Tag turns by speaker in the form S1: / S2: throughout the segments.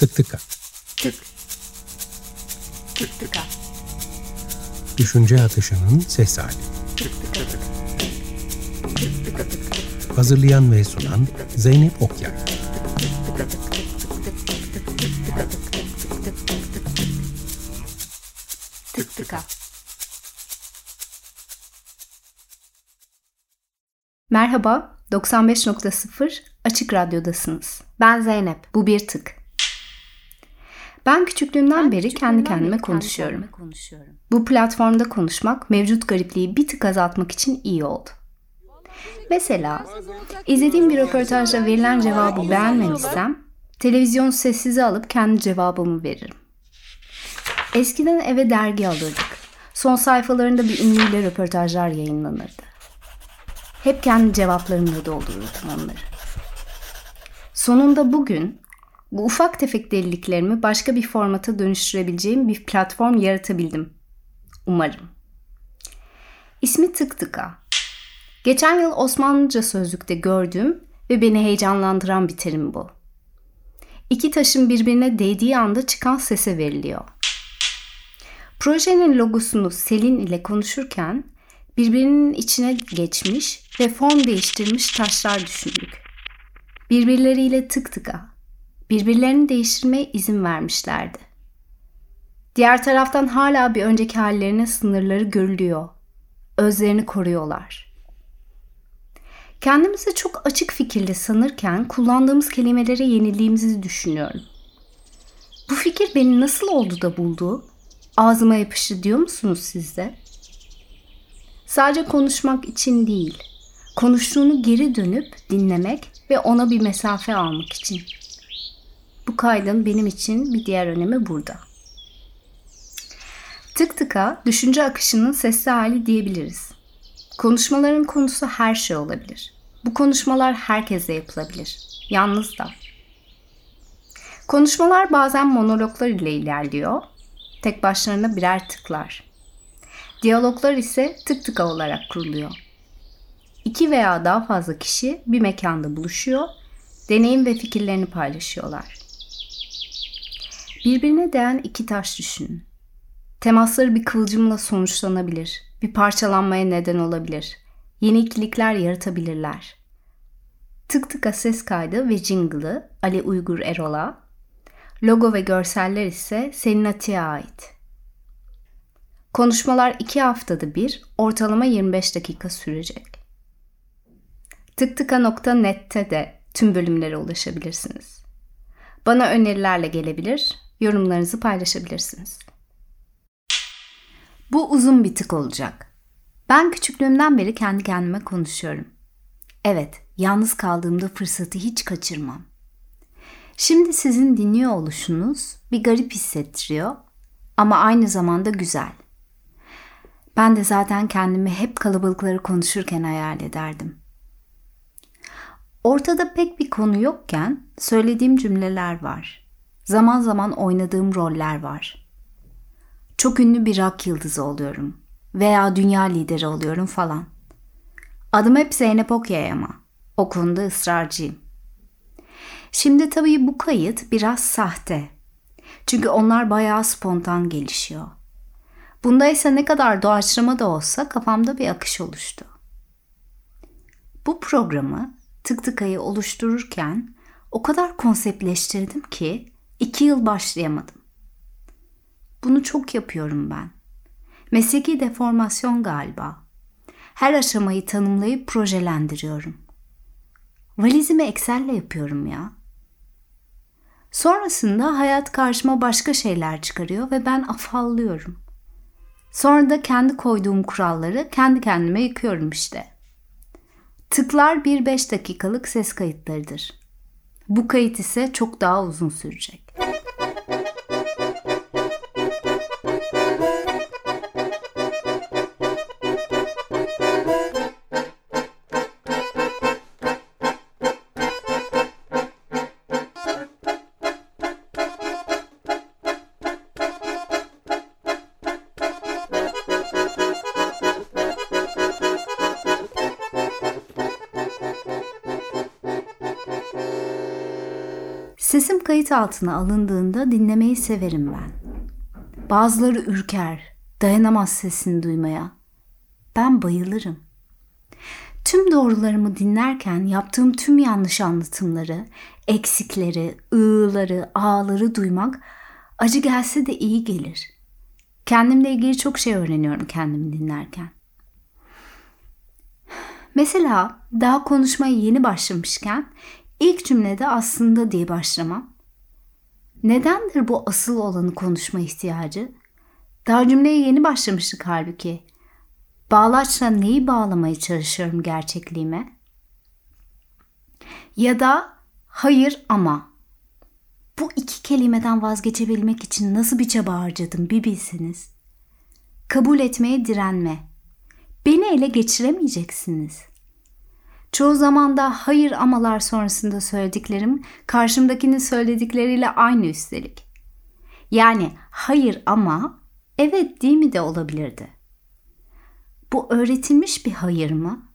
S1: Tık tıka.
S2: Tık. Tık tıka.
S1: Düşünce akışının ses hali.
S2: Tık tıka tık. Tık tıka tık.
S1: Hazırlayan ve sunan Zeynep Okyay.
S2: Tık tıka.
S3: Merhaba, 95.0 Açık Radyo'dasınız. Ben Zeynep, bu bir tık. Ben küçüklüğümden beri kendi kendime konuşuyorum. Bu platformda konuşmak mevcut garipliği bir tık azaltmak için iyi oldu. Mesela izlediğim bir röportajda verilen cevabı beğenmemişsem televizyon sessize alıp kendi cevabımı veririm. Eskiden eve dergi alırdık. Son sayfalarında bir ünlüyle röportajlar yayınlanırdı. Hep kendi cevaplarımla doldururdum onları. Sonunda bugün bu ufak tefek deliliklerimi başka bir formata dönüştürebileceğim bir platform yaratabildim. Umarım. İsmi Tık Tıka. Geçen yıl Osmanlıca sözlükte gördüğüm ve beni heyecanlandıran bir terim bu. İki taşın birbirine değdiği anda çıkan sese veriliyor. Projenin logosunu Selin ile konuşurken birbirinin içine geçmiş ve form değiştirmiş taşlar düşündük. Birbirleriyle tık tıka, birbirlerini değiştirmeye izin vermişlerdi. Diğer taraftan hala bir önceki hallerine sınırları görülüyor. Özlerini koruyorlar. Kendimizi çok açık fikirli sanırken kullandığımız kelimelere yenildiğimizi düşünüyorum. Bu fikir beni nasıl oldu da buldu? Ağzıma yapıştı diyor musunuz siz de? Sadece konuşmak için değil, konuştuğunu geri dönüp dinlemek ve ona bir mesafe almak için. Bu kaydın benim için bir diğer önemi burada. Tık tıka düşünce akışının sesli hali diyebiliriz. Konuşmaların konusu her şey olabilir. Bu konuşmalar herkese yapılabilir. Yalnız da. Konuşmalar bazen monologlar ile ilerliyor. Tek başlarına birer tıklar. Diyaloglar ise tık tıka olarak kuruluyor. İki veya daha fazla kişi bir mekanda buluşuyor, deneyim ve fikirlerini paylaşıyorlar. Birbirine değen iki taş düşünün. Temasları bir kıvılcımla sonuçlanabilir, bir parçalanmaya neden olabilir, yeni ikilikler yaratabilirler. Tık tıka ses kaydı ve jingle'ı Ali Uygur Erol'a, logo ve görseller ise Selin Ati'ye ait. Konuşmalar iki haftada bir, ortalama 25 dakika sürecek. Tıktıka.net'te de tüm bölümlere ulaşabilirsiniz. Bana önerilerle gelebilir, yorumlarınızı paylaşabilirsiniz. Bu uzun bir tık olacak. Ben küçüklüğümden beri kendi kendime konuşuyorum. Evet, yalnız kaldığımda fırsatı hiç kaçırmam. Şimdi sizin dinliyor oluşunuz bir garip hissettiriyor ama aynı zamanda güzel. Ben de zaten kendimi hep kalabalıkları konuşurken hayal ederdim. Ortada pek bir konu yokken söylediğim cümleler var. Zaman zaman oynadığım roller var. Çok ünlü bir rock yıldızı oluyorum veya dünya lideri oluyorum falan. Adım hep Zeynep Okyay ama o konuda ısrarcıyım. Şimdi tabii bu kayıt biraz sahte. Çünkü onlar bayağı spontan gelişiyor. Bunda ise ne kadar doğaçlama da olsa kafamda bir akış oluştu. Bu programı tık tıkayı oluştururken o kadar konseptleştirdim ki iki yıl başlayamadım. Bunu çok yapıyorum ben. Mesleki deformasyon galiba. Her aşamayı tanımlayıp projelendiriyorum. Valizimi Excel'le yapıyorum ya. Sonrasında hayat karşıma başka şeyler çıkarıyor ve ben afallıyorum. Sonra da kendi koyduğum kuralları kendi kendime yıkıyorum işte. Tıklar bir 5 dakikalık ses kayıtlarıdır. Bu kayıt ise çok daha uzun sürecek. Sesim kayıt altına alındığında dinlemeyi severim ben. Bazıları ürker, dayanamaz sesini duymaya. Ben bayılırım. Tüm doğrularımı dinlerken yaptığım tüm yanlış anlatımları, eksikleri, ığları, ağları duymak acı gelse de iyi gelir. Kendimle ilgili çok şey öğreniyorum kendimi dinlerken. Mesela daha konuşmaya yeni başlamışken ilk cümlede aslında diye başlamam. Nedendir bu asıl olanı konuşma ihtiyacı? Daha cümleye yeni başlamıştık halbuki. Bağlaçla neyi bağlamaya çalışıyorum gerçekliğime? Ya da hayır ama. Bu iki kelimeden vazgeçebilmek için nasıl bir çaba harcadım bir bilseniz. Kabul etmeye direnme. Beni ele geçiremeyeceksiniz. Çoğu zaman da hayır amalar sonrasında söylediklerim karşımdakinin söyledikleriyle aynı üstelik. Yani hayır ama evet değil mi de olabilirdi. Bu öğretilmiş bir hayır mı?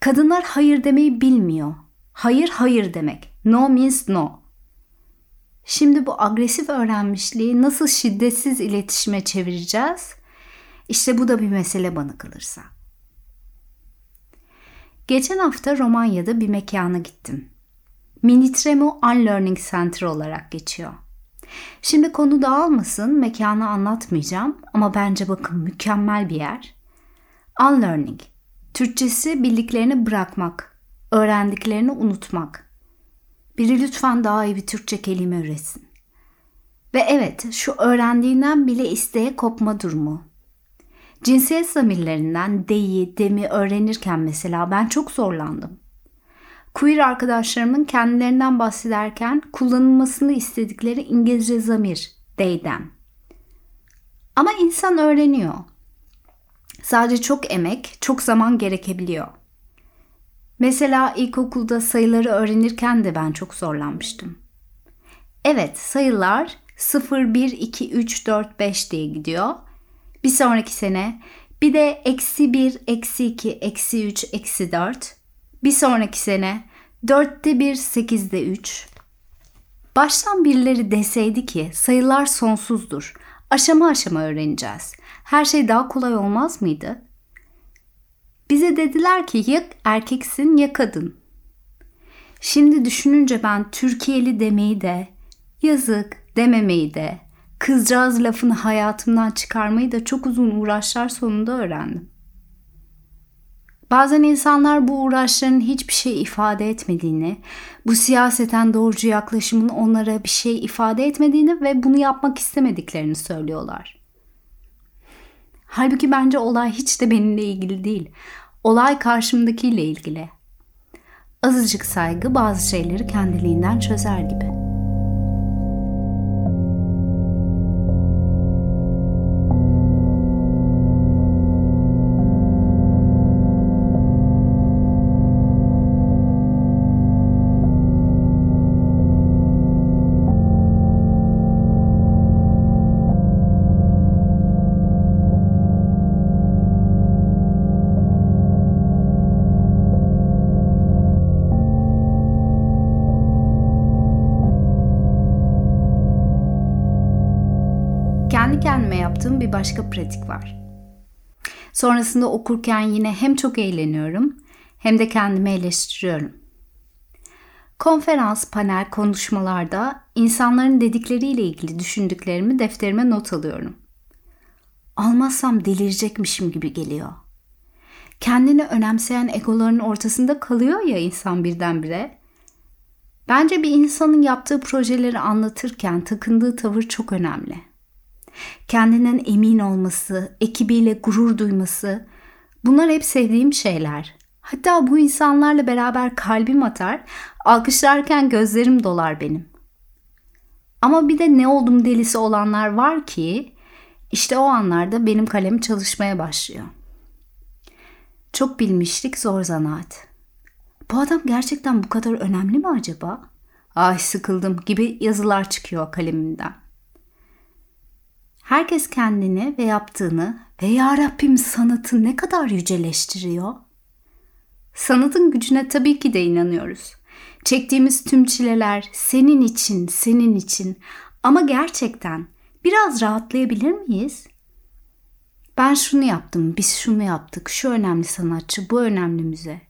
S3: Kadınlar hayır demeyi bilmiyor. Hayır hayır demek. No means no. Şimdi bu agresif öğrenmişliği nasıl şiddetsiz iletişime çevireceğiz? İşte bu da bir mesele bana kalırsa. Geçen hafta Romanya'da bir mekana gittim. Minitremo Unlearning Center olarak geçiyor. Şimdi konu dağılmasın, mekanı anlatmayacağım ama bence bakın mükemmel bir yer. Unlearning, Türkçesi bildiklerini bırakmak, öğrendiklerini unutmak. Biri lütfen daha iyi bir Türkçe kelime üretsin. Ve evet, şu öğrendiğinden bile isteğe kopma durumu. Cinsiyet zamirlerinden deyi, demi öğrenirken mesela ben çok zorlandım. Queer arkadaşlarımın kendilerinden bahsederken kullanılmasını istedikleri İngilizce zamir, them. Ama insan öğreniyor. Sadece çok emek, çok zaman gerekebiliyor. Mesela ilkokulda sayıları öğrenirken de ben çok zorlanmıştım. Evet, sayılar 0, 1, 2, 3, 4, 5 diye gidiyor bir sonraki sene bir de eksi 1, eksi 2, eksi 3, eksi 4. Bir sonraki sene 4'te 1, 8'de 3. Baştan birileri deseydi ki sayılar sonsuzdur. Aşama aşama öğreneceğiz. Her şey daha kolay olmaz mıydı? Bize dediler ki ya erkeksin ya kadın. Şimdi düşününce ben Türkiye'li demeyi de, yazık dememeyi de, Kızcağız lafını hayatımdan çıkarmayı da çok uzun uğraşlar sonunda öğrendim. Bazen insanlar bu uğraşların hiçbir şey ifade etmediğini, bu siyaseten doğrucu yaklaşımın onlara bir şey ifade etmediğini ve bunu yapmak istemediklerini söylüyorlar. Halbuki bence olay hiç de benimle ilgili değil. Olay karşımdakiyle ilgili. Azıcık saygı bazı şeyleri kendiliğinden çözer gibi.'' Yaptığım bir başka pratik var. Sonrasında okurken yine hem çok eğleniyorum hem de kendimi eleştiriyorum. Konferans, panel, konuşmalarda insanların dedikleriyle ilgili düşündüklerimi defterime not alıyorum. Almazsam delirecekmişim gibi geliyor. Kendini önemseyen egoların ortasında kalıyor ya insan birdenbire. Bence bir insanın yaptığı projeleri anlatırken takındığı tavır çok önemli kendinden emin olması, ekibiyle gurur duyması bunlar hep sevdiğim şeyler. Hatta bu insanlarla beraber kalbim atar, alkışlarken gözlerim dolar benim. Ama bir de ne oldum delisi olanlar var ki işte o anlarda benim kalem çalışmaya başlıyor. Çok bilmişlik zor zanaat. Bu adam gerçekten bu kadar önemli mi acaba? Ay sıkıldım gibi yazılar çıkıyor kalemimden. Herkes kendini ve yaptığını ve ya Rabbim sanatı ne kadar yüceleştiriyor. Sanatın gücüne tabii ki de inanıyoruz. Çektiğimiz tüm çileler senin için, senin için. Ama gerçekten biraz rahatlayabilir miyiz? Ben şunu yaptım, biz şunu yaptık, şu önemli sanatçı, bu önemli müze.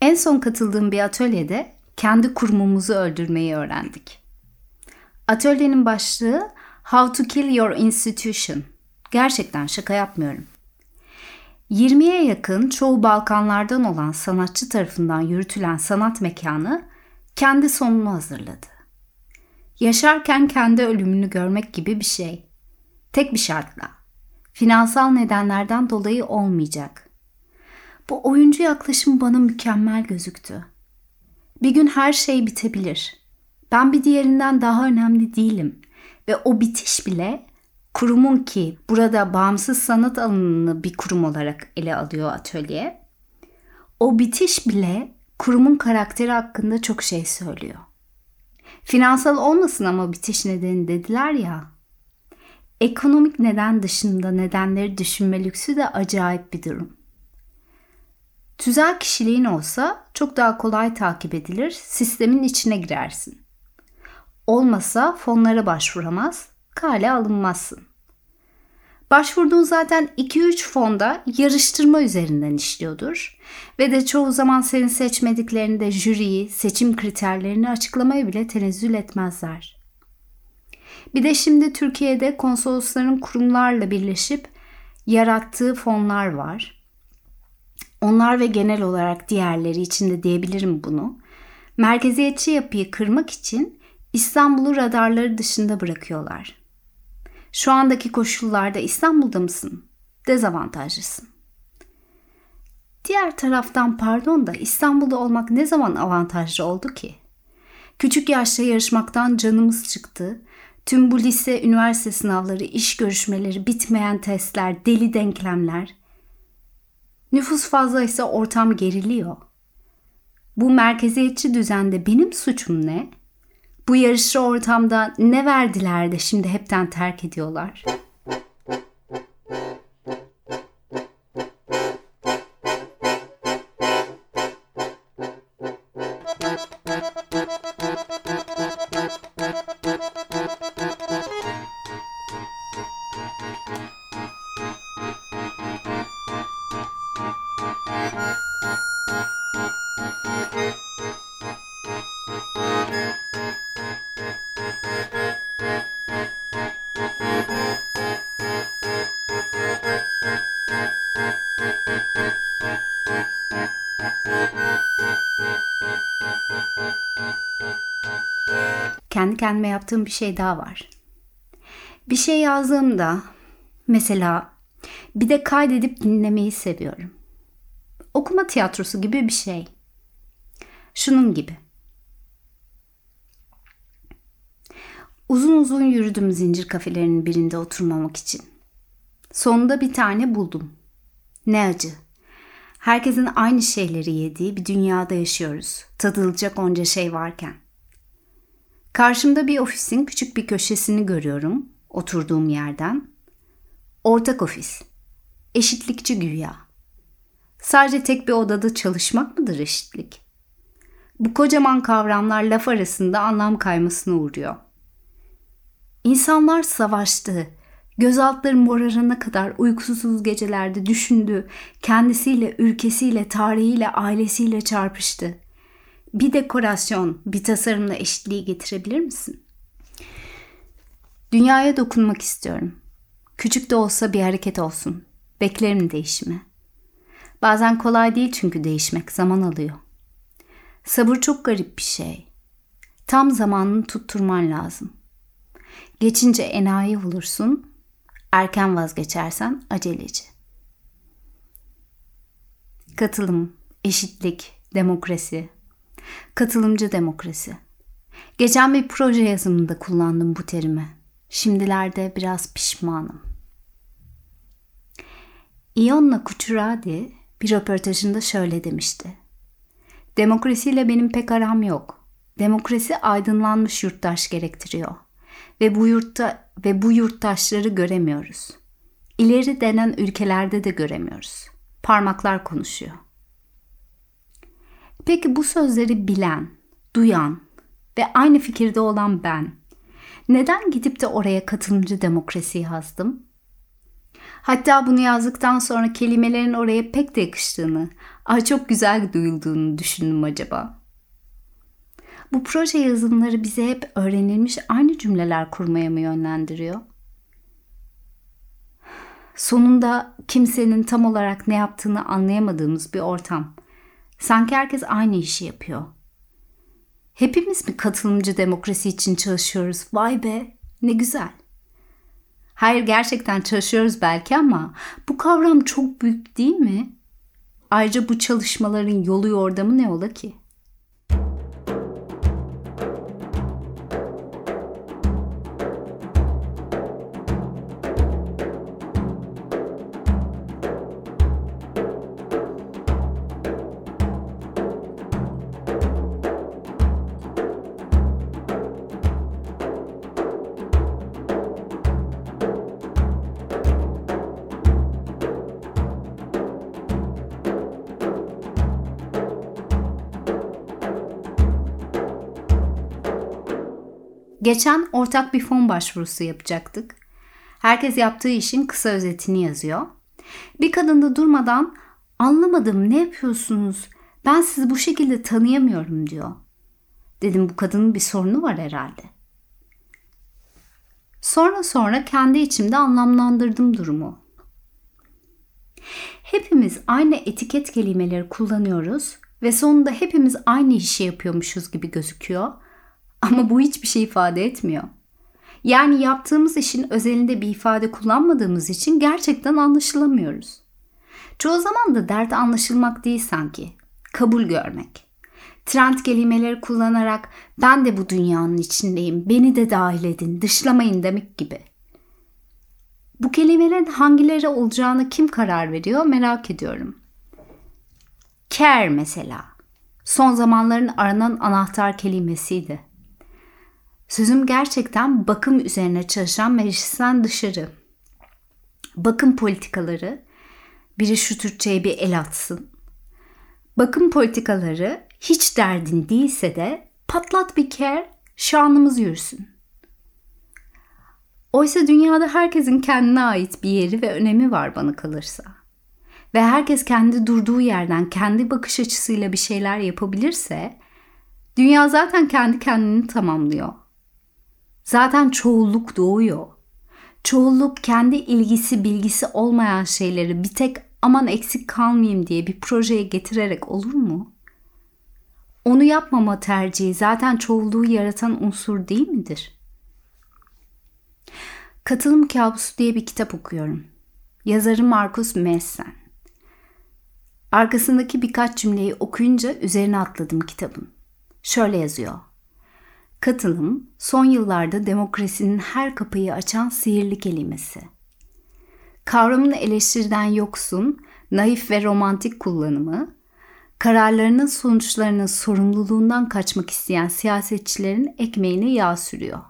S3: En son katıldığım bir atölyede kendi kurumumuzu öldürmeyi öğrendik. Atölyenin başlığı How to Kill Your Institution. Gerçekten şaka yapmıyorum. 20'ye yakın çoğu Balkanlardan olan sanatçı tarafından yürütülen sanat mekanı kendi sonunu hazırladı. Yaşarken kendi ölümünü görmek gibi bir şey. Tek bir şartla. Finansal nedenlerden dolayı olmayacak. Bu oyuncu yaklaşım bana mükemmel gözüktü. Bir gün her şey bitebilir. Ben bir diğerinden daha önemli değilim ve o bitiş bile kurumun ki burada bağımsız sanat alanını bir kurum olarak ele alıyor atölye. O bitiş bile kurumun karakteri hakkında çok şey söylüyor. Finansal olmasın ama bitiş nedeni dediler ya. Ekonomik neden dışında nedenleri düşünme lüksü de acayip bir durum. Tüzel kişiliğin olsa çok daha kolay takip edilir, sistemin içine girersin. Olmasa fonlara başvuramaz, kale alınmazsın. Başvurduğun zaten 2-3 fonda yarıştırma üzerinden işliyordur ve de çoğu zaman seni seçmediklerinde jüriyi, seçim kriterlerini açıklamaya bile tenezzül etmezler. Bir de şimdi Türkiye'de konsolosların kurumlarla birleşip yarattığı fonlar var. Onlar ve genel olarak diğerleri için de diyebilirim bunu. Merkeziyetçi yapıyı kırmak için İstanbul'u radarları dışında bırakıyorlar. Şu andaki koşullarda İstanbul'da mısın? Dezavantajlısın. Diğer taraftan pardon da İstanbul'da olmak ne zaman avantajlı oldu ki? Küçük yaşta yarışmaktan canımız çıktı. Tüm bu lise, üniversite sınavları, iş görüşmeleri, bitmeyen testler, deli denklemler. Nüfus fazlaysa ortam geriliyor. Bu merkeziyetçi düzende benim suçum ne?'' Bu yarışçı ortamda ne verdiler de şimdi hepten terk ediyorlar? Kendi kendime yaptığım bir şey daha var. Bir şey yazdığımda mesela bir de kaydedip dinlemeyi seviyorum. Okuma tiyatrosu gibi bir şey. Şunun gibi. Uzun uzun yürüdüm zincir kafelerinin birinde oturmamak için. Sonunda bir tane buldum. Ne acı. Herkesin aynı şeyleri yediği bir dünyada yaşıyoruz. Tadılacak onca şey varken. Karşımda bir ofisin küçük bir köşesini görüyorum oturduğum yerden. Ortak ofis. Eşitlikçi güya. Sadece tek bir odada çalışmak mıdır eşitlik? Bu kocaman kavramlar laf arasında anlam kaymasına uğruyor. İnsanlar savaştı. Gözaltları morarana kadar uykusuz gecelerde düşündü. Kendisiyle, ülkesiyle, tarihiyle, ailesiyle çarpıştı bir dekorasyon, bir tasarımla eşitliği getirebilir misin? Dünyaya dokunmak istiyorum. Küçük de olsa bir hareket olsun. Beklerim değişimi. Bazen kolay değil çünkü değişmek zaman alıyor. Sabır çok garip bir şey. Tam zamanını tutturman lazım. Geçince enayi olursun, erken vazgeçersen aceleci. Katılım, eşitlik, demokrasi, Katılımcı demokrasi. Geçen bir proje yazımında kullandım bu terimi. Şimdilerde biraz pişmanım. Ionna Kuchuradi bir röportajında şöyle demişti. Demokrasiyle benim pek aram yok. Demokrasi aydınlanmış yurttaş gerektiriyor. Ve bu yurtta ve bu yurttaşları göremiyoruz. İleri denen ülkelerde de göremiyoruz. Parmaklar konuşuyor. Peki bu sözleri bilen, duyan ve aynı fikirde olan ben neden gidip de oraya katılımcı demokrasi yazdım? Hatta bunu yazdıktan sonra kelimelerin oraya pek de yakıştığını, ay çok güzel duyulduğunu düşündüm acaba. Bu proje yazılımları bize hep öğrenilmiş aynı cümleler kurmaya mı yönlendiriyor? Sonunda kimsenin tam olarak ne yaptığını anlayamadığımız bir ortam. Sanki herkes aynı işi yapıyor. Hepimiz mi katılımcı demokrasi için çalışıyoruz? Vay be ne güzel. Hayır gerçekten çalışıyoruz belki ama bu kavram çok büyük değil mi? Ayrıca bu çalışmaların yolu yordamı ne ola ki? Geçen ortak bir fon başvurusu yapacaktık. Herkes yaptığı işin kısa özetini yazıyor. Bir kadın da durmadan anlamadım ne yapıyorsunuz? Ben sizi bu şekilde tanıyamıyorum diyor. Dedim bu kadının bir sorunu var herhalde. Sonra sonra kendi içimde anlamlandırdım durumu. Hepimiz aynı etiket kelimeleri kullanıyoruz ve sonunda hepimiz aynı işi yapıyormuşuz gibi gözüküyor ama bu hiçbir şey ifade etmiyor. Yani yaptığımız işin özelinde bir ifade kullanmadığımız için gerçekten anlaşılamıyoruz. Çoğu zaman da dert anlaşılmak değil sanki. Kabul görmek. Trend kelimeleri kullanarak ben de bu dünyanın içindeyim, beni de dahil edin, dışlamayın demek gibi. Bu kelimelerin hangileri olacağını kim karar veriyor merak ediyorum. Care mesela. Son zamanların aranan anahtar kelimesiydi. Sözüm gerçekten bakım üzerine çalışan meclisten dışarı. Bakım politikaları, biri şu Türkçe'ye bir el atsın. Bakım politikaları hiç derdin değilse de patlat bir ker, şanımız yürüsün. Oysa dünyada herkesin kendine ait bir yeri ve önemi var bana kalırsa. Ve herkes kendi durduğu yerden kendi bakış açısıyla bir şeyler yapabilirse dünya zaten kendi kendini tamamlıyor. Zaten çoğulluk doğuyor. Çoğulluk kendi ilgisi bilgisi olmayan şeyleri bir tek aman eksik kalmayayım diye bir projeye getirerek olur mu? Onu yapmama tercihi zaten çoğulluğu yaratan unsur değil midir? Katılım Kabusu diye bir kitap okuyorum. Yazarı Markus Messen. Arkasındaki birkaç cümleyi okuyunca üzerine atladım kitabın. Şöyle yazıyor. Katılım, son yıllarda demokrasinin her kapıyı açan sihirli kelimesi. Kavramın eleştiriden yoksun, naif ve romantik kullanımı, kararlarının sonuçlarının sorumluluğundan kaçmak isteyen siyasetçilerin ekmeğine yağ sürüyor.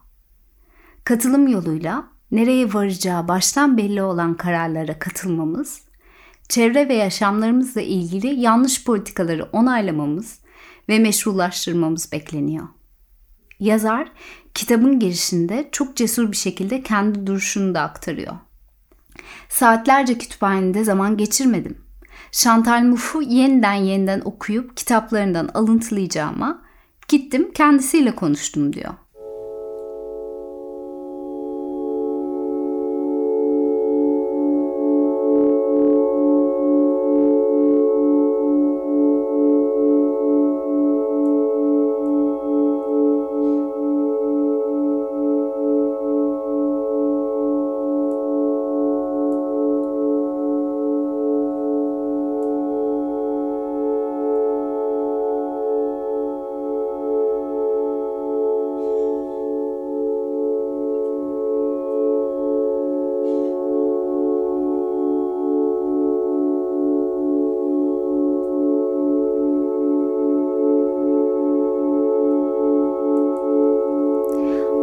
S3: Katılım yoluyla nereye varacağı baştan belli olan kararlara katılmamız, çevre ve yaşamlarımızla ilgili yanlış politikaları onaylamamız ve meşrulaştırmamız bekleniyor. Yazar kitabın girişinde çok cesur bir şekilde kendi duruşunu da aktarıyor. Saatlerce kütüphanede zaman geçirmedim. Chantal Mouffe'u yeniden yeniden okuyup kitaplarından alıntılayacağıma gittim kendisiyle konuştum diyor.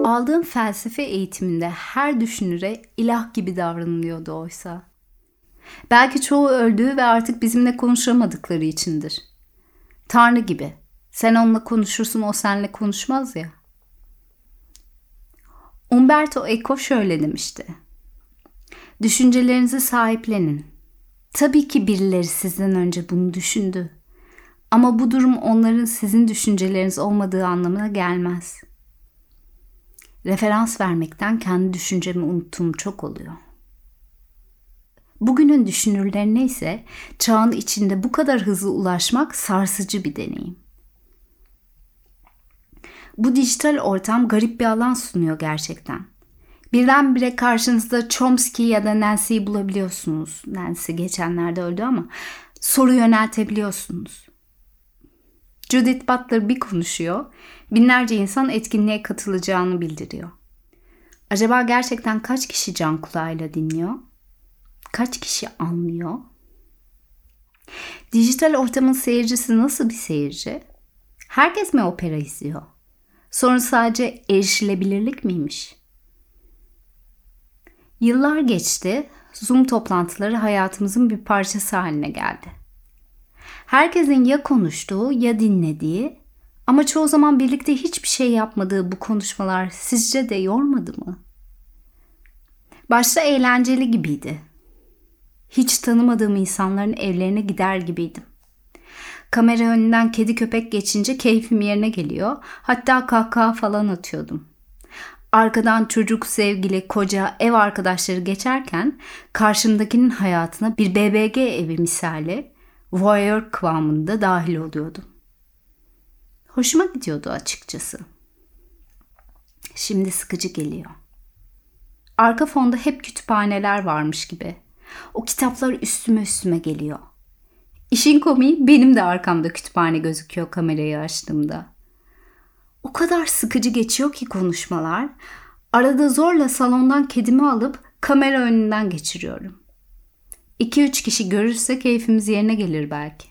S3: Aldığım felsefe eğitiminde her düşünüre ilah gibi davranılıyordu oysa. Belki çoğu öldü ve artık bizimle konuşamadıkları içindir. Tanrı gibi. Sen onunla konuşursun, o seninle konuşmaz ya. Umberto Eco şöyle demişti. Düşüncelerinizi sahiplenin. Tabii ki birileri sizden önce bunu düşündü. Ama bu durum onların sizin düşünceleriniz olmadığı anlamına gelmez. Referans vermekten kendi düşüncemi unuttuğum çok oluyor. Bugünün düşünürlerine ise çağın içinde bu kadar hızlı ulaşmak sarsıcı bir deneyim. Bu dijital ortam garip bir alan sunuyor gerçekten. Birdenbire karşınızda Chomsky ya da Nancy'yi bulabiliyorsunuz. Nancy geçenlerde öldü ama soru yöneltebiliyorsunuz. Judith Butler bir konuşuyor, binlerce insan etkinliğe katılacağını bildiriyor. Acaba gerçekten kaç kişi can kulağıyla dinliyor? Kaç kişi anlıyor? Dijital ortamın seyircisi nasıl bir seyirci? Herkes mi opera izliyor? Sorun sadece erişilebilirlik miymiş? Yıllar geçti, Zoom toplantıları hayatımızın bir parçası haline geldi. Herkesin ya konuştuğu ya dinlediği ama çoğu zaman birlikte hiçbir şey yapmadığı bu konuşmalar sizce de yormadı mı? Başta eğlenceli gibiydi. Hiç tanımadığım insanların evlerine gider gibiydim. Kamera önünden kedi köpek geçince keyfim yerine geliyor. Hatta kahkaha falan atıyordum. Arkadan çocuk, sevgili, koca, ev arkadaşları geçerken karşımdakinin hayatına bir BBG evi misali voyeur kıvamında dahil oluyordum. Hoşuma gidiyordu açıkçası. Şimdi sıkıcı geliyor. Arka fonda hep kütüphaneler varmış gibi. O kitaplar üstüme üstüme geliyor. İşin komiği benim de arkamda kütüphane gözüküyor kamerayı açtığımda. O kadar sıkıcı geçiyor ki konuşmalar. Arada zorla salondan kedimi alıp kamera önünden geçiriyorum. 2-3 kişi görürse keyfimiz yerine gelir belki.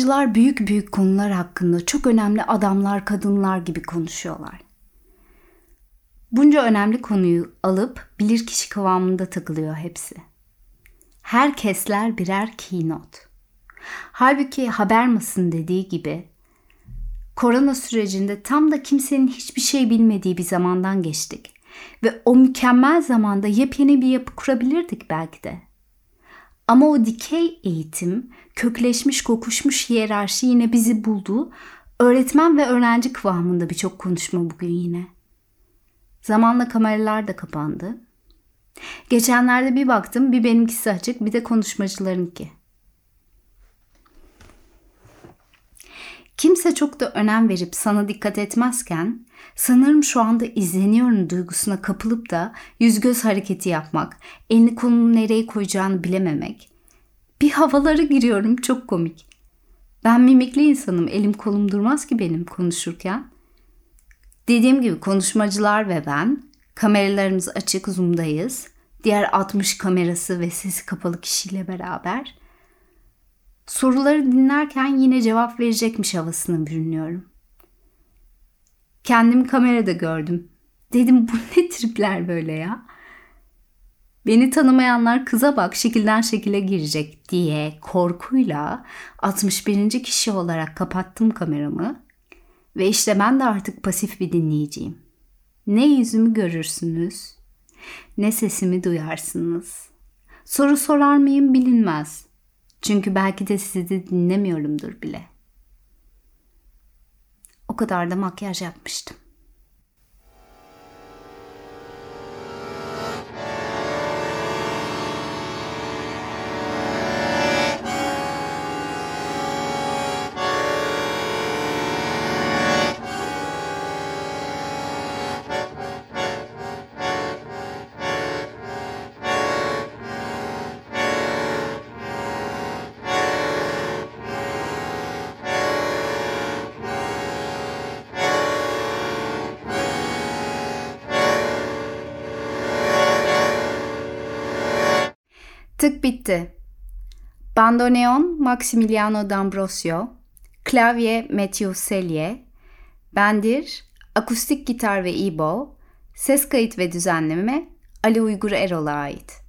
S3: Konuşmacılar büyük büyük konular hakkında çok önemli adamlar, kadınlar gibi konuşuyorlar. Bunca önemli konuyu alıp bilirkişi kıvamında takılıyor hepsi. Herkesler birer keynote. Halbuki haber mısın dediği gibi korona sürecinde tam da kimsenin hiçbir şey bilmediği bir zamandan geçtik ve o mükemmel zamanda yepyeni bir yapı kurabilirdik belki de. Ama o dikey eğitim, kökleşmiş kokuşmuş hiyerarşi yine bizi buldu. Öğretmen ve öğrenci kıvamında birçok konuşma bugün yine. Zamanla kameralar da kapandı. Geçenlerde bir baktım bir benimkisi açık bir de konuşmacılarınki. Kimse çok da önem verip sana dikkat etmezken sanırım şu anda izleniyorum duygusuna kapılıp da yüz göz hareketi yapmak, elini kolunu nereye koyacağını bilememek. Bir havalara giriyorum çok komik. Ben mimikli insanım elim kolum durmaz ki benim konuşurken. Dediğim gibi konuşmacılar ve ben kameralarımız açık zoom'dayız. Diğer 60 kamerası ve sesi kapalı kişiyle beraber soruları dinlerken yine cevap verecekmiş havasına bürünüyorum. Kendimi kamerada gördüm. Dedim bu ne tripler böyle ya? Beni tanımayanlar kıza bak şekilden şekile girecek diye korkuyla 61. kişi olarak kapattım kameramı. Ve işte ben de artık pasif bir dinleyiciyim. Ne yüzümü görürsünüz, ne sesimi duyarsınız. Soru sorar mıyım bilinmez. Çünkü belki de sizi dinlemiyorumdur bile. O kadar da makyaj yapmıştım. Tık bitti. Bandoneon Maximiliano D'Ambrosio, klavye Matthew Selye, bendir, akustik gitar ve e-bow, ses kayıt ve düzenleme Ali Uygur Erol'a ait.